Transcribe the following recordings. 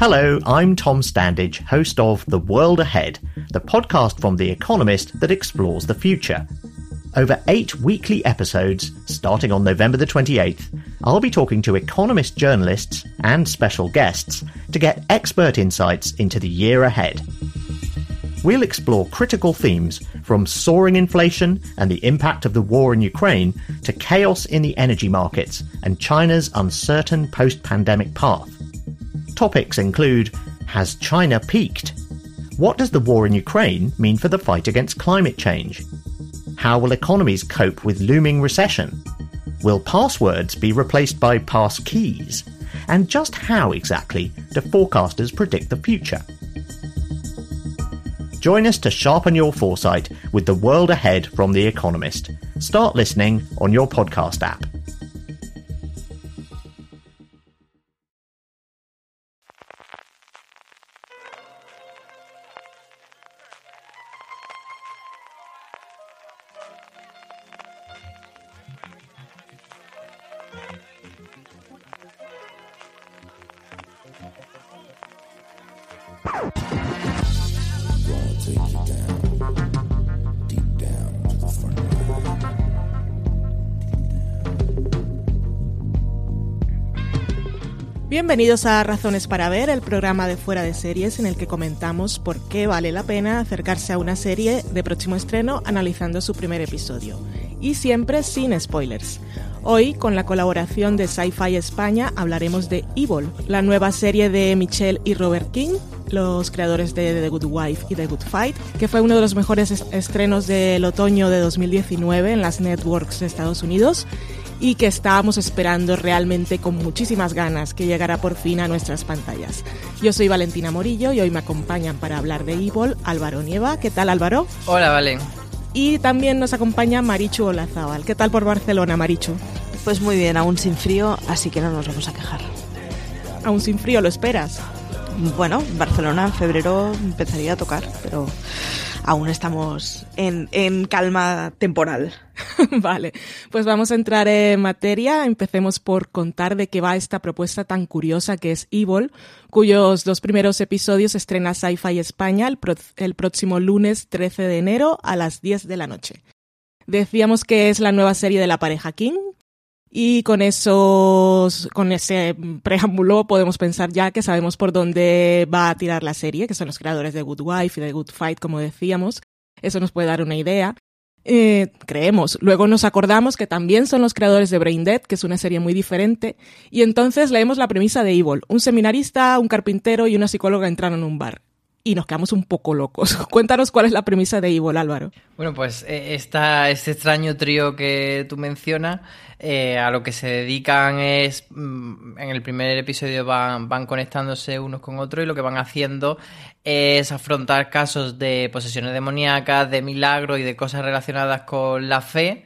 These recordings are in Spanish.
Hello, I'm Tom Standage, host of The World Ahead, the podcast from The Economist that explores the future. Over eight weekly episodes, starting on November the 28th, I'll be talking to Economist journalists and special guests to get expert insights into the year ahead. We'll explore critical themes from soaring inflation and the impact of the war in Ukraine to chaos in the energy markets and China's uncertain post pandemic path. Topics include Has China peaked? What does the war in Ukraine mean for the fight against climate change? How will economies cope with looming recession? Will passwords be replaced by pass keys? And just how exactly do forecasters predict the future? Join us to sharpen your foresight with the world ahead from The Economist. Start listening on your podcast app. Bienvenidos a Razones para Ver, el programa de fuera de series en el que comentamos por qué vale la pena acercarse a una serie de próximo estreno analizando su primer episodio. Y siempre sin spoilers. Hoy, con la colaboración de Sci-Fi España, hablaremos de Evil, la nueva serie de Michelle y Robert King, los creadores de The Good Wife y The Good Fight, que fue uno de los mejores estrenos del otoño de 2019 en las networks de Estados Unidos y que estábamos esperando realmente con muchísimas ganas que llegara por fin a nuestras pantallas. Yo soy Valentina Morillo y hoy me acompañan para hablar de Evil Álvaro Nieva. ¿Qué tal Álvaro? Hola, Valen. Y también nos acompaña Marichu Olazábal. ¿Qué tal por Barcelona, Marichu? Pues muy bien, aún sin frío, así que no nos vamos a quejar. ¿Aún sin frío lo esperas? Bueno, Barcelona en febrero empezaría a tocar, pero aún estamos en, en calma temporal. vale, pues vamos a entrar en materia. Empecemos por contar de qué va esta propuesta tan curiosa que es Evil, cuyos dos primeros episodios estrena Sci-Fi España el, el próximo lunes 13 de enero a las 10 de la noche. Decíamos que es la nueva serie de la pareja King, y con esos, con ese preámbulo podemos pensar ya que sabemos por dónde va a tirar la serie, que son los creadores de Good Wife y de Good Fight, como decíamos. Eso nos puede dar una idea. Eh, creemos. Luego nos acordamos que también son los creadores de Brain Dead, que es una serie muy diferente. Y entonces leemos la premisa de Evil. Un seminarista, un carpintero y una psicóloga entraron en un bar y nos quedamos un poco locos. Cuéntanos cuál es la premisa de Evil, Álvaro. Bueno, pues eh, esta, este extraño trío que tú mencionas, eh, a lo que se dedican es, mm, en el primer episodio van, van conectándose unos con otros y lo que van haciendo es afrontar casos de posesiones demoníacas, de milagros y de cosas relacionadas con la fe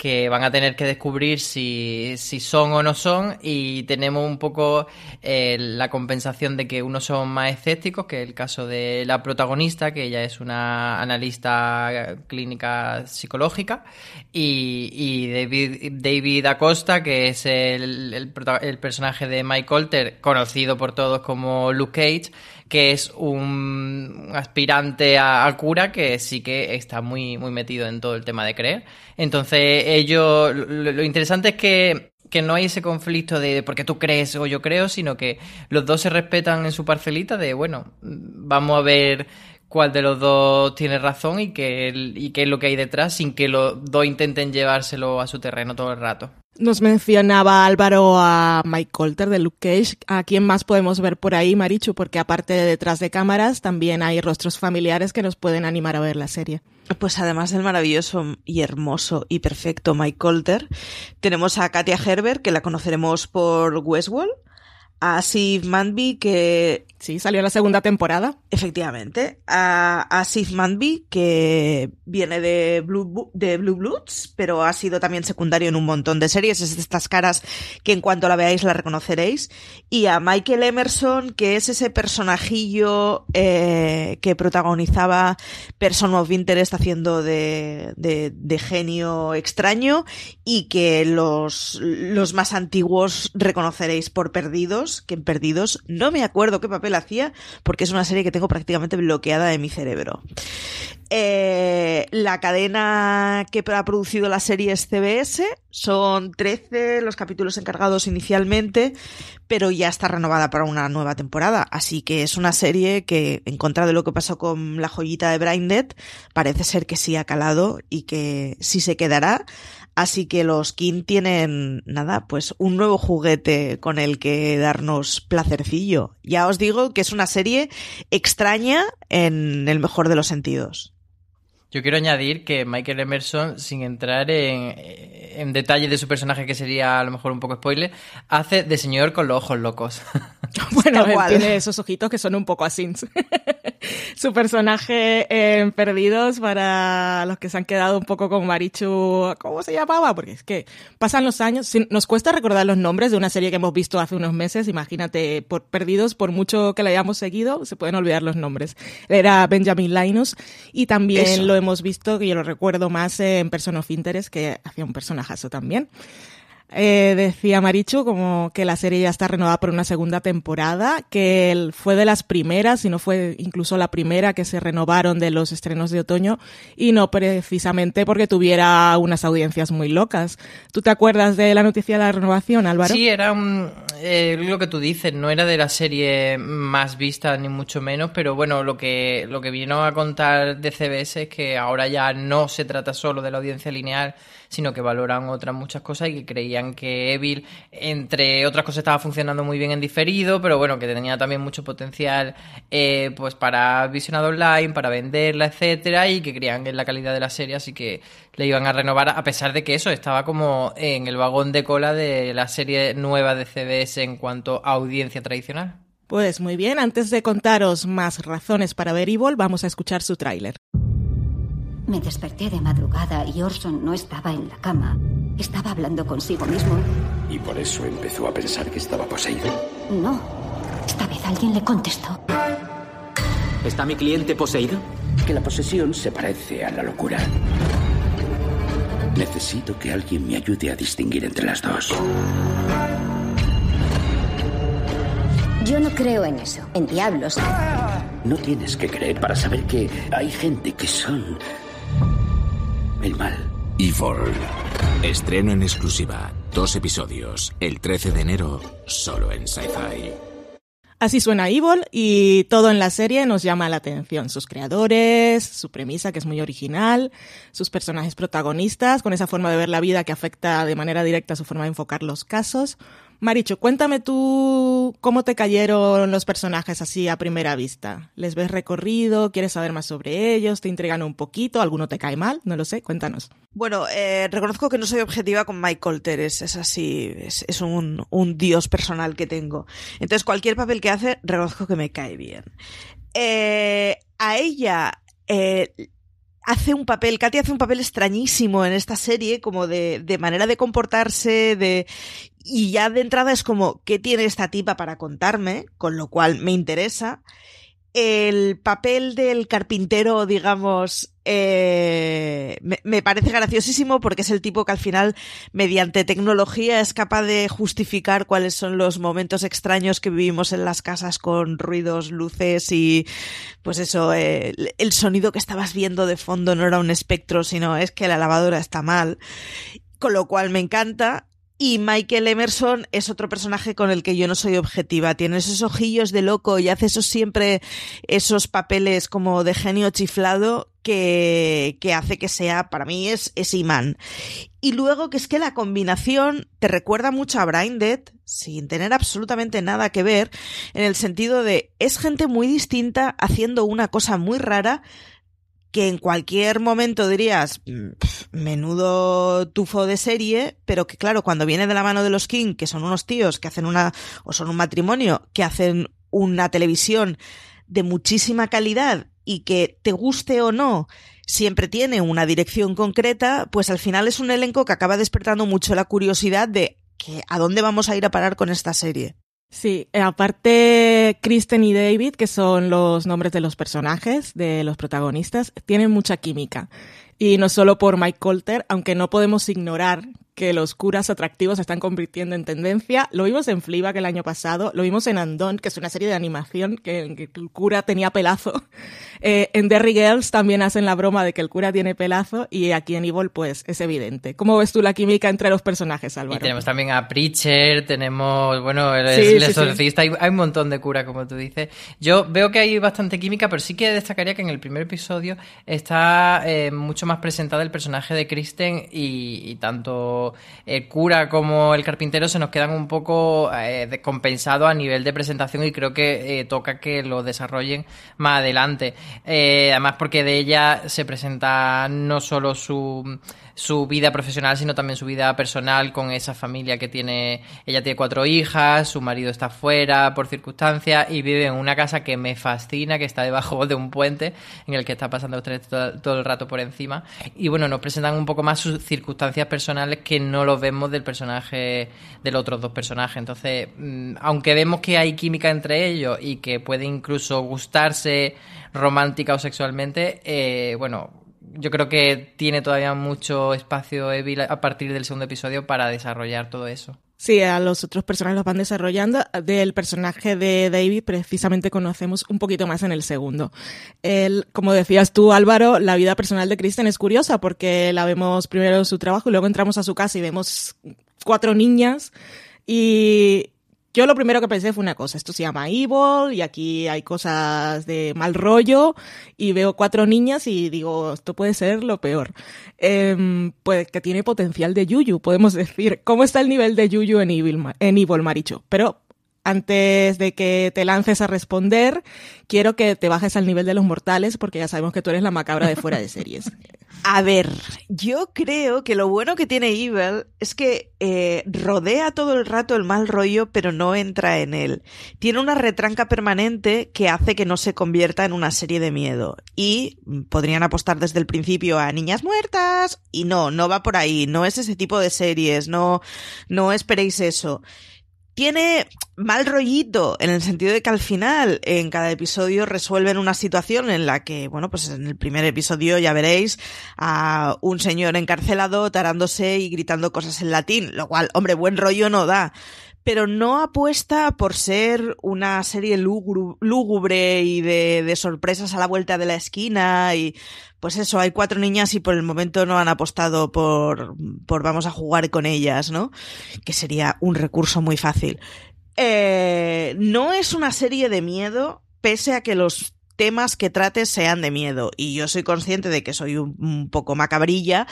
que van a tener que descubrir si, si son o no son y tenemos un poco eh, la compensación de que unos son más escépticos, que es el caso de la protagonista, que ella es una analista clínica psicológica, y, David, David Acosta, que es el, el, personaje de Mike Colter, conocido por todos como Luke Cage, que es un aspirante a, cura que sí que está muy, muy metido en todo el tema de creer. Entonces, ellos, lo, interesante es que que no hay ese conflicto de porque tú crees o yo creo, sino que los dos se respetan en su parcelita de, bueno, vamos a ver cuál de los dos tiene razón y qué, y qué es lo que hay detrás sin que los dos intenten llevárselo a su terreno todo el rato. Nos mencionaba Álvaro a Mike Colter de Luke Cage. ¿A quién más podemos ver por ahí, Marichu? Porque aparte de detrás de cámaras, también hay rostros familiares que nos pueden animar a ver la serie. Pues además del maravilloso y hermoso y perfecto Mike Colter, tenemos a Katia Herbert, que la conoceremos por Westworld, a Steve Manby, que... Sí, salió la segunda temporada. Efectivamente. A, a Steve Manby, que viene de Blue, de Blue Bloods, pero ha sido también secundario en un montón de series. Es de estas caras que en cuanto la veáis la reconoceréis. Y a Michael Emerson, que es ese personajillo eh, que protagonizaba Person of Interest haciendo de, de, de genio extraño y que los, los más antiguos reconoceréis por perdidos Que en Perdidos no me acuerdo qué papel hacía, porque es una serie que tengo prácticamente bloqueada de mi cerebro. Eh, la cadena que ha producido la serie es CBS, son 13 los capítulos encargados inicialmente, pero ya está renovada para una nueva temporada, así que es una serie que, en contra de lo que pasó con la joyita de Braindead, parece ser que sí ha calado y que sí se quedará. Así que los King tienen, nada, pues un nuevo juguete con el que darnos placercillo. Ya os digo que es una serie extraña en el mejor de los sentidos. Yo quiero añadir que Michael Emerson, sin entrar en, en detalle de su personaje, que sería a lo mejor un poco spoiler, hace de señor con los ojos locos. bueno, tiene esos ojitos que son un poco así. su personaje en Perdidos, para los que se han quedado un poco con Marichu, ¿cómo se llamaba? Porque es que pasan los años, nos cuesta recordar los nombres de una serie que hemos visto hace unos meses, imagínate, por Perdidos, por mucho que la hayamos seguido, se pueden olvidar los nombres. Era Benjamin Linus y también lo hemos visto, que yo lo recuerdo más en Person of Interest, que hacía un personajazo también. Eh, decía Marichu como que la serie ya está renovada por una segunda temporada, que fue de las primeras, si no fue incluso la primera que se renovaron de los estrenos de otoño, y no precisamente porque tuviera unas audiencias muy locas. ¿Tú te acuerdas de la noticia de la renovación, Álvaro? Sí, era eh, lo que tú dices, no era de la serie más vista ni mucho menos, pero bueno, lo que, lo que vino a contar de CBS es que ahora ya no se trata solo de la audiencia lineal, sino que valoran otras muchas cosas y que creían que Evil, entre otras cosas, estaba funcionando muy bien en diferido, pero bueno, que tenía también mucho potencial eh, pues para visionado online, para venderla, etcétera, y que creían en la calidad de la serie, así que le iban a renovar, a pesar de que eso estaba como en el vagón de cola de la serie nueva de CBS en cuanto a audiencia tradicional. Pues muy bien, antes de contaros más razones para ver Evil, vamos a escuchar su tráiler. Me desperté de madrugada y Orson no estaba en la cama. Estaba hablando consigo mismo. ¿Y por eso empezó a pensar que estaba poseído? No. Esta vez alguien le contestó. ¿Está mi cliente poseído? Que la posesión se parece a la locura. Necesito que alguien me ayude a distinguir entre las dos. Yo no creo en eso, en diablos. No tienes que creer para saber que hay gente que son el mal. Evil. Estreno en exclusiva. Dos episodios. El 13 de enero, solo en Sci-Fi. Así suena Evil y todo en la serie nos llama la atención. Sus creadores, su premisa que es muy original, sus personajes protagonistas, con esa forma de ver la vida que afecta de manera directa su forma de enfocar los casos. Maricho, cuéntame tú cómo te cayeron los personajes así a primera vista. ¿Les ves recorrido? ¿Quieres saber más sobre ellos? ¿Te intrigan un poquito? ¿Alguno te cae mal? No lo sé, cuéntanos. Bueno, eh, reconozco que no soy objetiva con Mike Colter, es, así, es, un, dios personal que tengo. Entonces, cualquier papel que hace, reconozco que me cae bien. Eh, a ella eh, hace un papel, Katy hace un papel extrañísimo en esta serie, como de, de manera de comportarse, de y ya de entrada es como, ¿qué tiene esta tipa para contarme? Con lo cual me interesa. El papel del carpintero, digamos, eh, me, parece graciosísimo porque es el tipo que al final, mediante tecnología, es capaz de justificar cuáles son los momentos extraños que vivimos en las casas con ruidos, luces y, pues eso, eh, el sonido que estabas viendo de fondo no era un espectro, sino es que la lavadora está mal. Con lo cual me encanta. Y Michael Emerson es otro personaje con el que yo no soy objetiva. Tiene esos ojillos de loco y hace esos siempre esos papeles como de genio chiflado que, que hace que sea, para mí es, es imán. Y luego que es que la combinación te recuerda mucho a Dead sin tener absolutamente nada que ver, en el sentido de es gente muy distinta haciendo una cosa muy rara, que en cualquier momento dirías, mm, menudo tufo de serie, pero que claro, cuando viene de la mano de los King, que son unos tíos que hacen una, o son un matrimonio, que hacen una televisión de muchísima calidad y que te guste o no, siempre tiene una dirección concreta, pues al final es un elenco que acaba despertando mucho la curiosidad de que a dónde vamos a ir a parar con esta serie. Sí, eh, aparte Kristen y David, que son los nombres de los personajes, de los protagonistas, tienen mucha química. Y no solo por Mike Colter, aunque no podemos ignorar que los curas atractivos se están convirtiendo en tendencia. Lo vimos en Fleabag el año pasado, lo vimos en Andon, que es una serie de animación que, que el cura tenía pelazo. Eh, en Derry Girls también hacen la broma de que el cura tiene pelazo y aquí en Evil pues es evidente. ¿Cómo ves tú la química entre los personajes, Álvaro? Y tenemos también a Preacher, tenemos, bueno, el, sí, el exorcista, sí, sí. Hay, hay, un montón de cura, como tú dices. Yo veo que hay bastante química, pero sí que destacaría que en el primer episodio está eh, mucho más presentado el personaje de Kristen y, y, tanto el cura como el carpintero se nos quedan un poco eh, descompensados a nivel de presentación y creo que eh, toca que lo desarrollen más adelante. Eh, además porque de ella se presenta no solo su, su vida profesional, sino también su vida personal con esa familia que tiene. Ella tiene cuatro hijas, su marido está fuera por circunstancias y vive en una casa que me fascina, que está debajo de un puente en el que está pasando los tres todo, el rato por encima. Y bueno, nos presentan un poco más sus circunstancias personales que no lo vemos del personaje, de los otros dos personajes. Entonces, mmm, aunque vemos que hay química entre ellos y que puede incluso gustarse romántica o sexualmente, eh, bueno, yo creo que tiene todavía mucho espacio Evil a partir del segundo episodio para desarrollar todo eso. Sí, a los otros personajes los van desarrollando. Del personaje de David precisamente conocemos un poquito más en el segundo. Él, como decías tú, Álvaro, la vida personal de Kristen es curiosa porque la vemos primero en su trabajo y luego entramos a su casa y vemos cuatro niñas y, yo lo primero que pensé fue una cosa, esto se llama Evil y aquí hay cosas de mal rollo y veo cuatro niñas y digo, esto puede ser lo peor. Eh, pues que tiene potencial de Yuyu, podemos decir. ¿Cómo está el nivel de Yuyu en Evil, en Evil Maricho? Pero antes de que te lances a responder, quiero que te bajes al nivel de los mortales porque ya sabemos que tú eres la macabra de fuera de series. A ver, yo creo que lo bueno que tiene Evil es que eh, rodea todo el rato el mal rollo, pero no entra en él. Tiene una retranca permanente que hace que no se convierta en una serie de miedo. Y podrían apostar desde el principio a niñas muertas, y no, no va por ahí, no es ese tipo de series, no, no esperéis eso tiene mal rollito en el sentido de que al final en cada episodio resuelven una situación en la que, bueno, pues en el primer episodio ya veréis a un señor encarcelado tarándose y gritando cosas en latín, lo cual, hombre, buen rollo no da pero no apuesta por ser una serie lúgubre y de, sorpresas a la vuelta de la esquina y pues eso, hay cuatro niñas y por el momento no han apostado por, por vamos a jugar con ellas, ¿no? Que sería un recurso muy fácil. Eh, no es una serie de miedo, pese a que los temas que trates sean de miedo. Y yo soy consciente de que soy un, un poco macabrilla,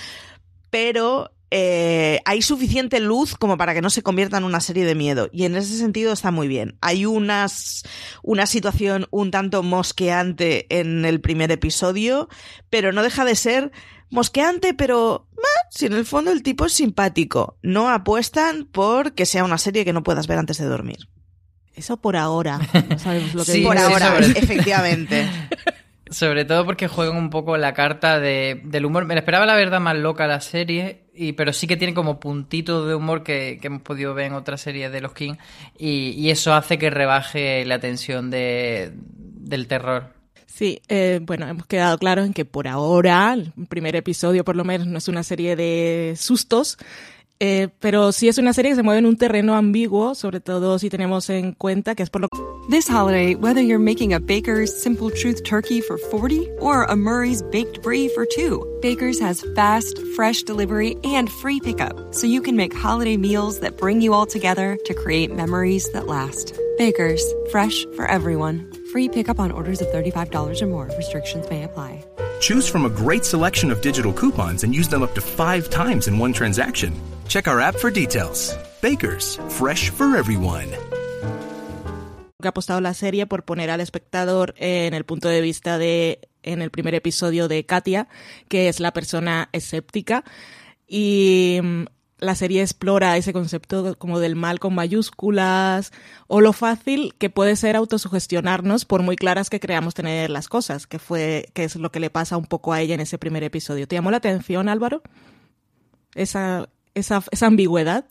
pero eh, hay suficiente luz como para que no se convierta en una serie de miedo. Y en ese sentido está muy bien. Hay unas, una situación un tanto mosqueante en el primer episodio, pero no deja de ser mosqueante, pero si en el fondo el tipo es simpático. No apuestan por que sea una serie que no puedas ver antes de dormir. Eso por ahora. No sabemos lo que sí, por ahora, efectivamente. Sobre todo porque juegan un poco la carta de, del humor. Me esperaba la verdad más loca la serie, y, pero sí que tiene como puntitos de humor que, que, hemos podido ver en otras series de los King. Y, y eso hace que rebaje la tensión de, del terror. Sí, eh, bueno, hemos quedado claros en que por ahora, el primer episodio por lo menos, no es una serie de sustos, eh, pero sí es una serie que se mueve en un terreno ambiguo, sobre todo si tenemos en cuenta que es por lo This holiday, whether you're making a Baker's Simple Truth turkey for 40 or a Murray's Baked Brie for 2, Baker's has fast, fresh delivery and free pickup, so you can make holiday meals that bring you all together to create memories that last. Baker's, fresh for everyone. Free pickup on orders of $35 or more. Restrictions may apply. Choose from a great selection of digital coupons and use them up to five times in one transaction. Check our app for details. Bakers, fresh for everyone. ha apostado la serie por poner al espectador en el punto de vista de en el primer episodio de Katia, que es la persona escéptica y la serie explora ese concepto como del mal con mayúsculas o lo fácil que puede ser autosugestionarnos por muy claras que creamos tener las cosas, que fue que es lo que le pasa un poco a ella en ese primer episodio. ¿Te llamó la atención, Álvaro? Esa esa, ambigüedad.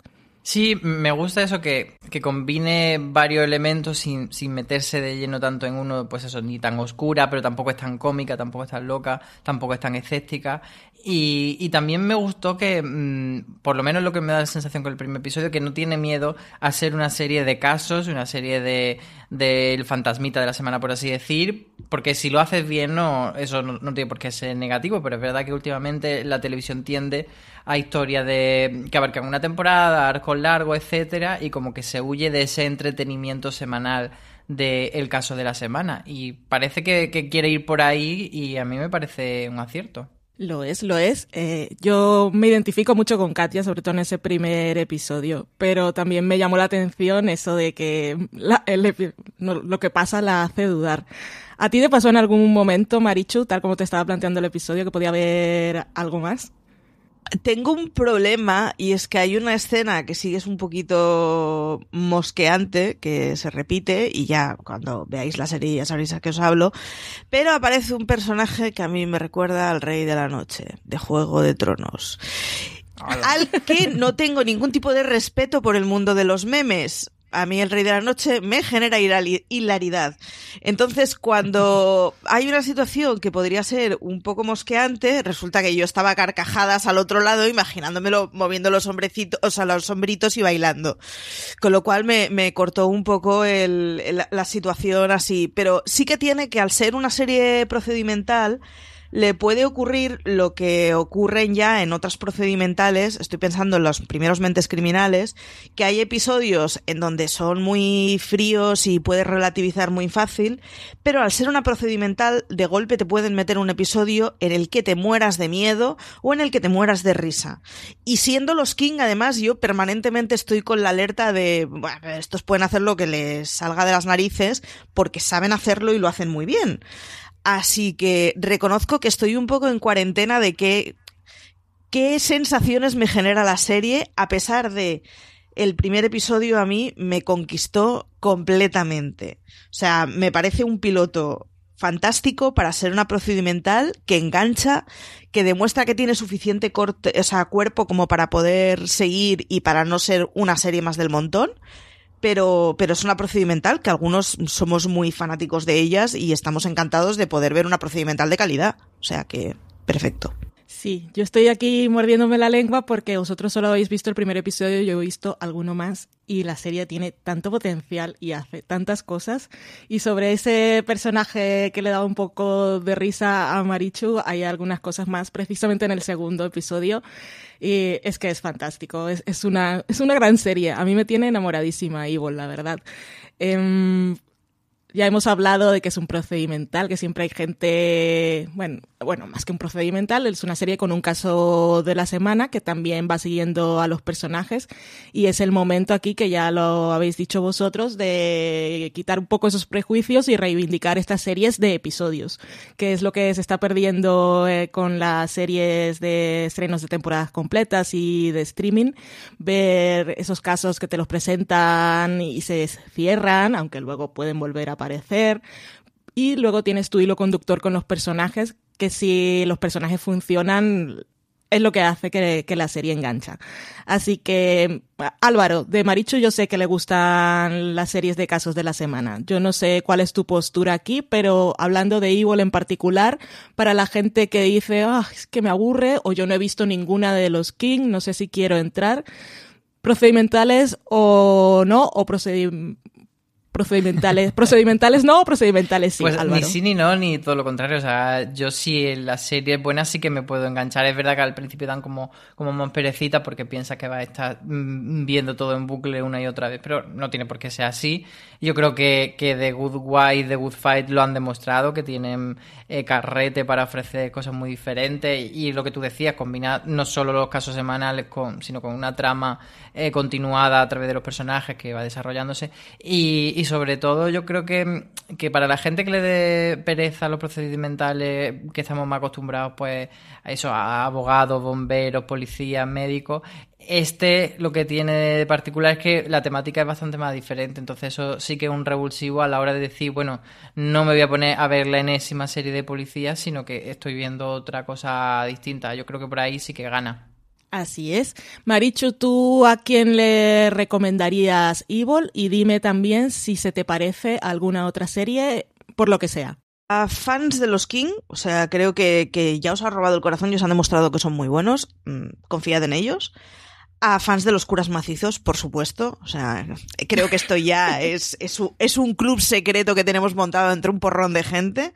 Sí, me gusta eso que, que combine varios elementos sin, sin, meterse de lleno tanto en uno, pues eso, ni tan oscura, pero tampoco es tan cómica, tampoco es tan loca, tampoco es tan escéptica. Y, y también me gustó que, mmm, por lo menos lo que me da la sensación con el primer episodio, que no tiene miedo a ser una serie de casos, una serie de del fantasmita de la semana, por así decir, porque si lo haces bien, no, eso no, tiene por qué ser negativo, pero es verdad que últimamente la televisión tiende a historias de que abarcan una temporada, arcos largos, etcétera, y como que se huye de ese entretenimiento semanal del el caso de la semana. Y parece que, que, quiere ir por ahí y a mí me parece un acierto. Lo es, lo es. Eh, yo me identifico mucho con Katia, sobre todo en ese primer episodio, pero también me llamó la atención eso de que la, el, no, lo que pasa la hace dudar. ¿A ti te pasó en algún momento, Marichu, tal como te estaba planteando el episodio, que podía haber algo más? Tengo un problema y es que hay una escena que sigue es un poquito mosqueante, que se repite y ya cuando veáis la serie ya sabréis a qué os hablo, pero aparece un personaje que a mí me recuerda al Rey de la Noche, de Juego de Tronos. Hola. Al que no tengo ningún tipo de respeto por el mundo de los memes a mí el Rey de la Noche me genera hilaridad. Entonces, cuando hay una situación que podría ser un poco mosqueante, resulta que yo estaba carcajadas al otro lado, imaginándomelo moviendo los hombrecitos, o sea, los sombritos y bailando. Con lo cual me, me cortó un poco el, el, la situación así. Pero sí que tiene que al ser una serie procedimental, le puede ocurrir lo que ocurren ya en otras procedimentales, estoy pensando en los primeros mentes criminales, que hay episodios en donde son muy fríos y puedes relativizar muy fácil, pero al ser una procedimental, de golpe te pueden meter un episodio en el que te mueras de miedo o en el que te mueras de risa. Y siendo los King, además, yo permanentemente estoy con la alerta de, bueno, estos pueden hacer lo que les salga de las narices porque saben hacerlo y lo hacen muy bien. Así que reconozco que estoy un poco en cuarentena de qué, qué sensaciones me genera la serie, a pesar de el primer episodio a mí me conquistó completamente. O sea, me parece un piloto fantástico para ser una procedimental que engancha, que demuestra que tiene suficiente corte, o sea, cuerpo como para poder seguir y para no ser una serie más del montón pero, pero es una procedimental que algunos somos muy fanáticos de ellas y estamos encantados de poder ver una procedimental de calidad. O sea que, perfecto. Sí, yo estoy aquí mordiéndome la lengua porque vosotros solo habéis visto el primer episodio, yo he visto alguno más y la serie tiene tanto potencial y hace tantas cosas. Y sobre ese personaje que le da un poco de risa a Marichu, hay algunas cosas más precisamente en el segundo episodio. Y es que es fantástico, es, una, es una gran serie. A mí me tiene enamoradísima Evil, la verdad. Eh, ya hemos hablado de que es un procedimental, que siempre hay gente, bueno, bueno, más que un procedimental, es una serie con un caso de la semana que también va siguiendo a los personajes y es el momento aquí que ya lo habéis dicho vosotros de quitar un poco esos prejuicios y reivindicar estas series de episodios, que es lo que se está perdiendo eh, con las series de estrenos de temporadas completas y de streaming, ver esos casos que te los presentan y se cierran, aunque luego pueden volver a aparecer. Y luego tienes tu hilo conductor con los personajes, que si los personajes funcionan, es lo que hace que, la serie engancha. Así que, Álvaro, de Marichu yo sé que le gustan las series de casos de la semana. Yo no sé cuál es tu postura aquí, pero hablando de Evil en particular, para la gente que dice, oh, es que me aburre, o yo no he visto ninguna de los King, no sé si quiero entrar, procedimentales o no, o procedimentales procedimentales. procedimentales no, procedimentales sí. Pues Álvaro. ni sí ni no, ni todo lo contrario. O sea, yo sí en la serie es buena sí que me puedo enganchar. Es verdad que al principio dan como, como más perecita porque piensa que va a estar viendo todo en bucle una y otra vez, pero no tiene por qué ser así. Yo creo que, que The Good Wife, The Good Fight lo han demostrado, que tienen eh, carrete para ofrecer cosas muy diferentes y lo que tú decías, combinar no solo los casos semanales, con, sino con una trama eh, continuada a través de los personajes que va desarrollándose y, y sobre todo yo creo que, que, para la gente que le dé pereza a los procedimentales, que estamos más acostumbrados pues a eso, a abogados, bomberos, policías, médicos, este lo que tiene de particular es que la temática es bastante más diferente, entonces eso sí que es un revulsivo a la hora de decir, bueno, no me voy a poner a ver la enésima serie de policías, sino que estoy viendo otra cosa distinta. Yo creo que por ahí sí que gana. Así es. Marichu, ¿tú a quién le recomendarías Evil? Y dime también si se te parece alguna otra serie, por lo que sea. A fans de los King, o sea, creo que, que ya os ha robado el corazón y os han demostrado que son muy buenos. Mm, confiad en ellos. A fans de los curas macizos, por supuesto. O sea, creo que esto ya es, es, un, es un club secreto que tenemos montado entre un porrón de gente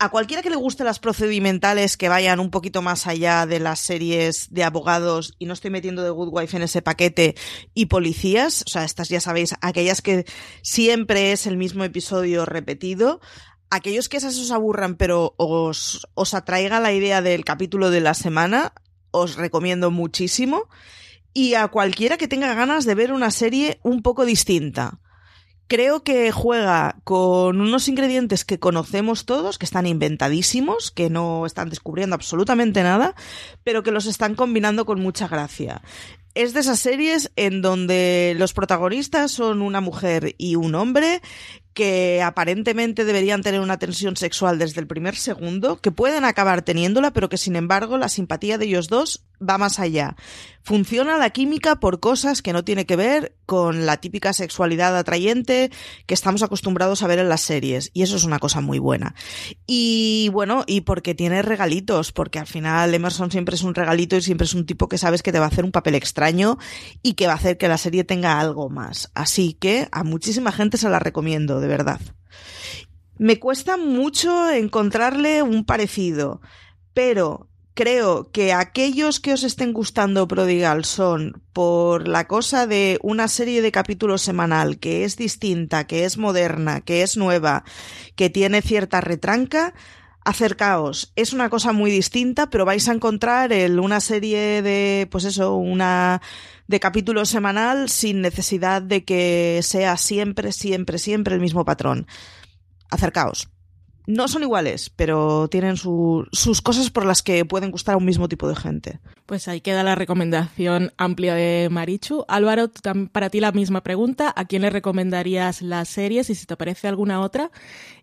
a cualquiera que le guste las procedimentales que vayan un poquito más allá de las series de abogados, y no estoy metiendo de Good Wife en ese paquete, y policías, o sea, estas ya sabéis, aquellas que siempre es el mismo episodio repetido, aquellos que esas os aburran pero os, os atraiga la idea del capítulo de la semana, os recomiendo muchísimo, y a cualquiera que tenga ganas de ver una serie un poco distinta creo que juega con unos ingredientes que conocemos todos, que están inventadísimos, que no están descubriendo absolutamente nada, pero que los están combinando con mucha gracia. Es de esas series en donde los protagonistas son una mujer y un hombre que aparentemente deberían tener una tensión sexual desde el primer segundo, que pueden acabar teniéndola, pero que sin embargo la simpatía de ellos dos va más allá. Funciona la química por cosas que no tiene que ver con la típica sexualidad atrayente que estamos acostumbrados a ver en las series, y eso es una cosa muy buena. Y bueno, y porque tiene regalitos, porque al final Emerson siempre es un regalito y siempre es un tipo que sabes que te va a hacer un papel extraño y que va a hacer que la serie tenga algo más. Así que a muchísima gente se la recomiendo de verdad. Me cuesta mucho encontrarle un parecido, pero creo que aquellos que os estén gustando Prodigal son por la cosa de una serie de capítulos semanal que es distinta, que es moderna, que es nueva, que tiene cierta retranca, acercaos. Es una cosa muy distinta, pero vais a encontrar una serie de, pues eso, una de capítulo semanal sin necesidad de que sea siempre, siempre, siempre el mismo patrón. Acercaos. No son iguales, pero tienen sus cosas por las que pueden gustar a un mismo tipo de gente. Pues ahí queda la recomendación amplia de Marichu. Álvaro, para ti la misma pregunta. ¿A quién le recomendarías las series y si te parece alguna otra?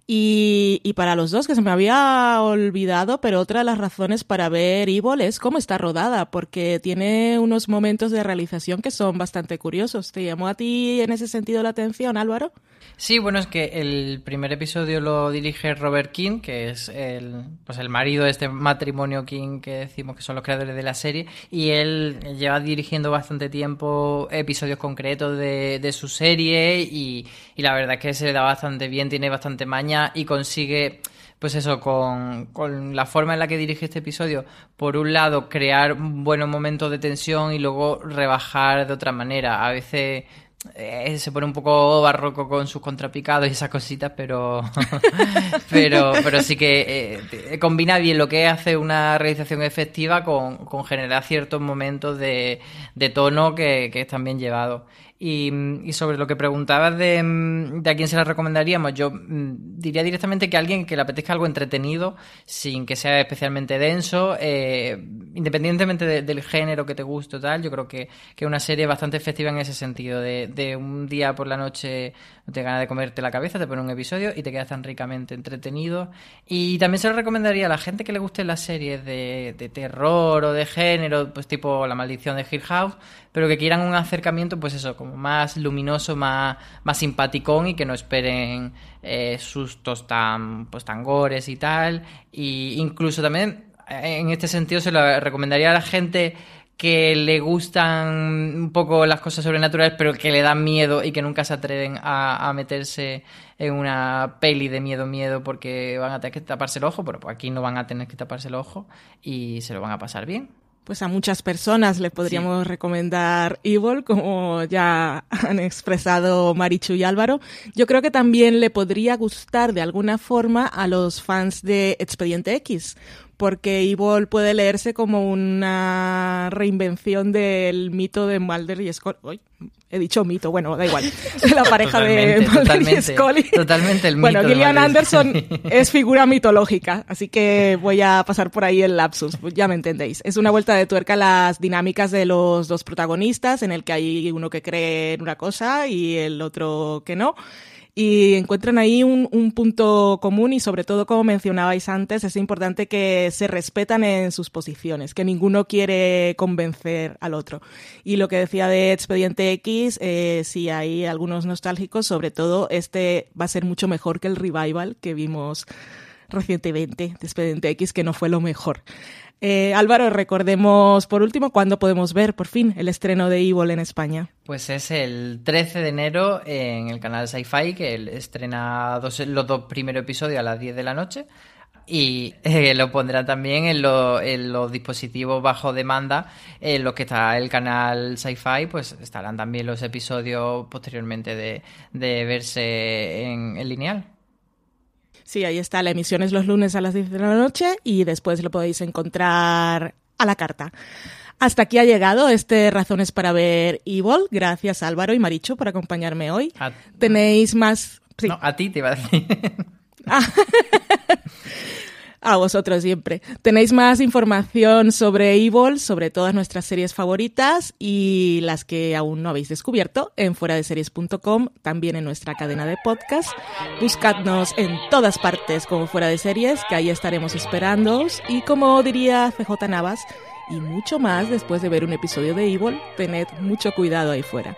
Y, y, para los dos, que se me había olvidado, pero otra de las razones para ver Evil es cómo está rodada, porque tiene unos momentos de realización que son bastante curiosos. ¿Te llamó a ti en ese sentido la atención, Álvaro? Sí, bueno, es que el primer episodio lo dirige Robert King, que es el, pues el marido de este matrimonio King que decimos que son los creadores de la serie, y él lleva dirigiendo bastante tiempo episodios concretos de, de su serie y, y la verdad es que se le da bastante bien, tiene bastante maña y consigue pues eso, con, con, la forma en la que dirige este episodio, por un lado, crear buenos momentos de tensión y luego rebajar de otra manera. A veces eh, se pone un poco barroco con sus contrapicados y esas cositas, pero pero, pero sí que eh, combina bien lo que hace una realización efectiva con, con generar ciertos momentos de, de tono que, que están bien llevados. Y, sobre lo que preguntabas de, de, a quién se la recomendaríamos, yo mm, diría directamente que a alguien que le apetezca algo entretenido, sin que sea especialmente denso, eh, independientemente del género que te guste o tal, yo creo que es una serie bastante efectiva en ese sentido, de, de un día por la noche no te ganas de comerte la cabeza, te pone un episodio y te quedas tan ricamente entretenido. Y también se lo recomendaría a la gente que le guste las series de, de terror o de género, pues tipo La maldición de Hill House, pero que quieran un acercamiento, pues eso, como más luminoso, más, más simpaticón y que no esperen eh, sustos tan, pues tan gores y tal. Y incluso también, eh, en este sentido, se lo recomendaría a la gente que le gustan un poco las cosas sobrenaturales, pero que le dan miedo y que nunca se atreven a, meterse en una peli de miedo, miedo, porque van a tener que taparse el ojo, pero aquí no van a tener que taparse el ojo y se lo van a pasar bien. Pues a muchas personas le podríamos recomendar Evil, como ya han expresado Marichu y Álvaro. Yo creo que también le podría gustar de alguna forma a los fans de Expediente X, porque Evil puede leerse como una reinvención del mito de Mulder y Scully. he dicho mito, bueno, da igual. La pareja de Mulder y Scully. Totalmente el mito. Bueno, Gillian Anderson es figura mitológica, así que voy a pasar por ahí el lapsus, ya me entendéis. Es una vuelta de tuerca a las dinámicas de los dos protagonistas, en el que hay uno que cree en una cosa y el otro que no y encuentran ahí un, un, punto común y sobre todo, como mencionabais antes, es importante que se respetan en sus posiciones, que ninguno quiere convencer al otro. Y lo que decía de Expediente X, eh, hay algunos nostálgicos, sobre todo este va a ser mucho mejor que el revival que vimos recientemente de Expediente X, que no fue lo mejor. Eh, Álvaro, recordemos por último cuándo podemos ver por fin el estreno de Evil en España. Pues es el 13 de enero en el canal Sci-Fi, que estrena los dos primeros episodios a las 10 de la noche. Y eh, lo pondrán también en, los dispositivos bajo demanda, en los que está el canal Sci-Fi, pues estarán también los episodios posteriormente de, verse en, en lineal. Sí, ahí está. La emisión es los lunes a las 10 de la noche y después lo podéis encontrar a la carta. Hasta aquí ha llegado este Razones para ver Evil. Gracias Álvaro y Maricho por acompañarme hoy. Tenéis más... No, a ti te iba a decir. Ah. a vosotros siempre. Tenéis más información sobre Evil, sobre todas nuestras series favoritas y las que aún no habéis descubierto en fueradeseries.com, también en nuestra cadena de podcast. Buscadnos en todas partes como Fuera de Series, que ahí estaremos esperándoos. Y como diría CJ Navas, y mucho más después de ver un episodio de Evil, tened mucho cuidado ahí fuera.